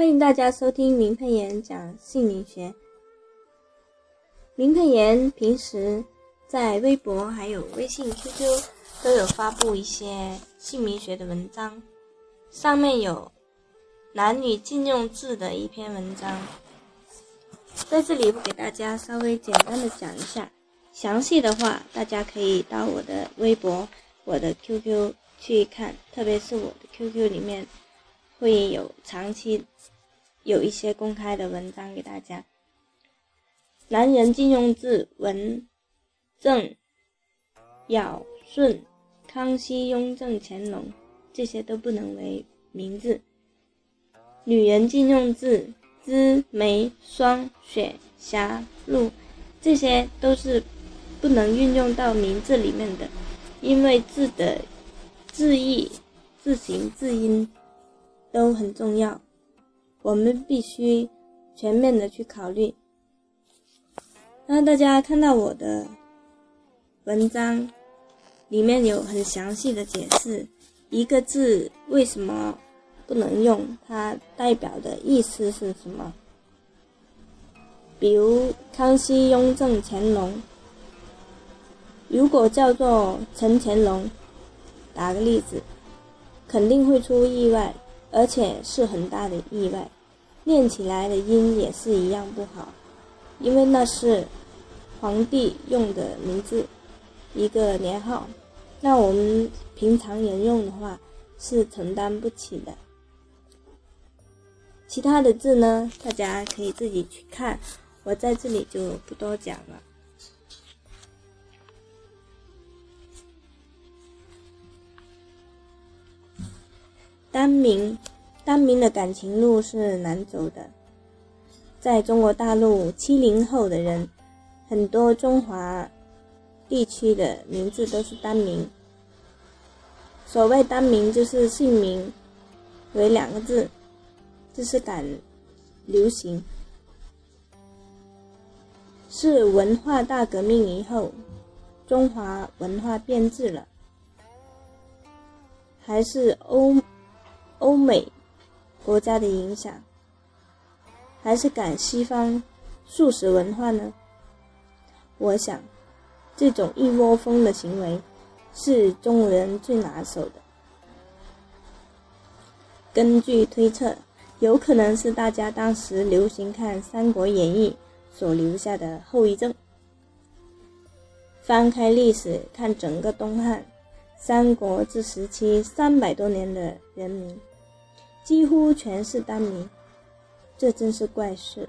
欢迎大家收听林佩妍讲姓名学。林佩妍平时在微博还有微信、QQ 都有发布一些姓名学的文章，上面有男女禁用字的一篇文章，在这里我给大家稍微简单的讲一下，详细的话大家可以到我的微博、我的 QQ 去看，特别是我的 QQ 里面会有长期有一些公开的文章给大家。男人禁用字文、正、尧、舜、康熙、雍正、乾隆，这些都不能为名字。女人禁用字枝、梅、霜、雪、霞、露，这些都是不能运用到名字里面的，因为字的字义、字形、字音都很重要，我们必须全面的去考虑。那大家看到我的文章，里面有很详细的解释，一个字为什么不能用，它代表的意思是什么。比如康熙、雍正、乾隆，如果叫做陈乾隆，打个例子，肯定会出意外，而且是很大的意外，念起来的音也是一样不好，因为那是。皇帝用的名字，一个年号，那我们平常人用的话是承担不起的。其他的字呢，大家可以自己去看，我在这里就不多讲了。单名，单名的感情路是难走的，在中国大陆七零后的人。很多中华地区的名字都是单名。所谓单名，就是姓名为两个字，这是感流行，是文化大革命以后中华文化变质了，还是欧欧美国家的影响，还是赶西方素食文化呢？我想，这种一窝蜂的行为是中国人最拿手的。根据推测，有可能是大家当时流行看《三国演义》所留下的后遗症。翻开历史看，整个东汉、三国这时期三百多年的人民，几乎全是单名，这真是怪事。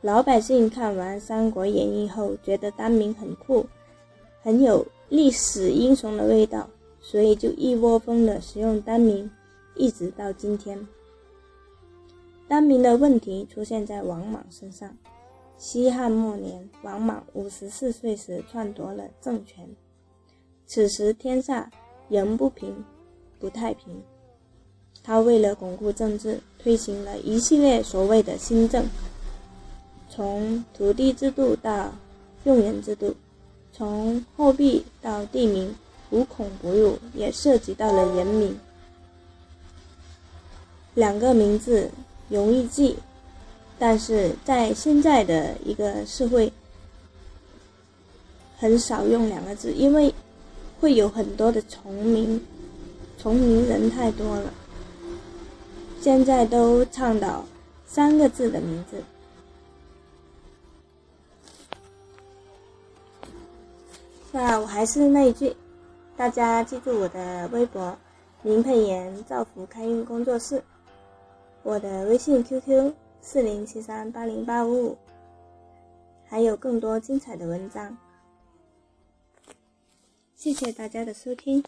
老百姓看完《三国演义》后，觉得单名很酷，很有历史英雄的味道，所以就一窝蜂的使用单名，一直到今天。单名的问题出现在王莽身上。西汉末年，王莽五十四岁时篡夺了政权，此时天下仍不平，不太平。他为了巩固政治，推行了一系列所谓的新政。从土地制度到用人制度，从货币到地名，无孔不入，也涉及到了人名。两个名字容易记，但是在现在的一个社会，很少用两个字，因为会有很多的重名，重名人太多了。现在都倡导三个字的名字。那我还是那一句，大家记住我的微博“林佩妍造福开运工作室”，我的微信 QQ 四零七三八零八五五，还有更多精彩的文章。谢谢大家的收听。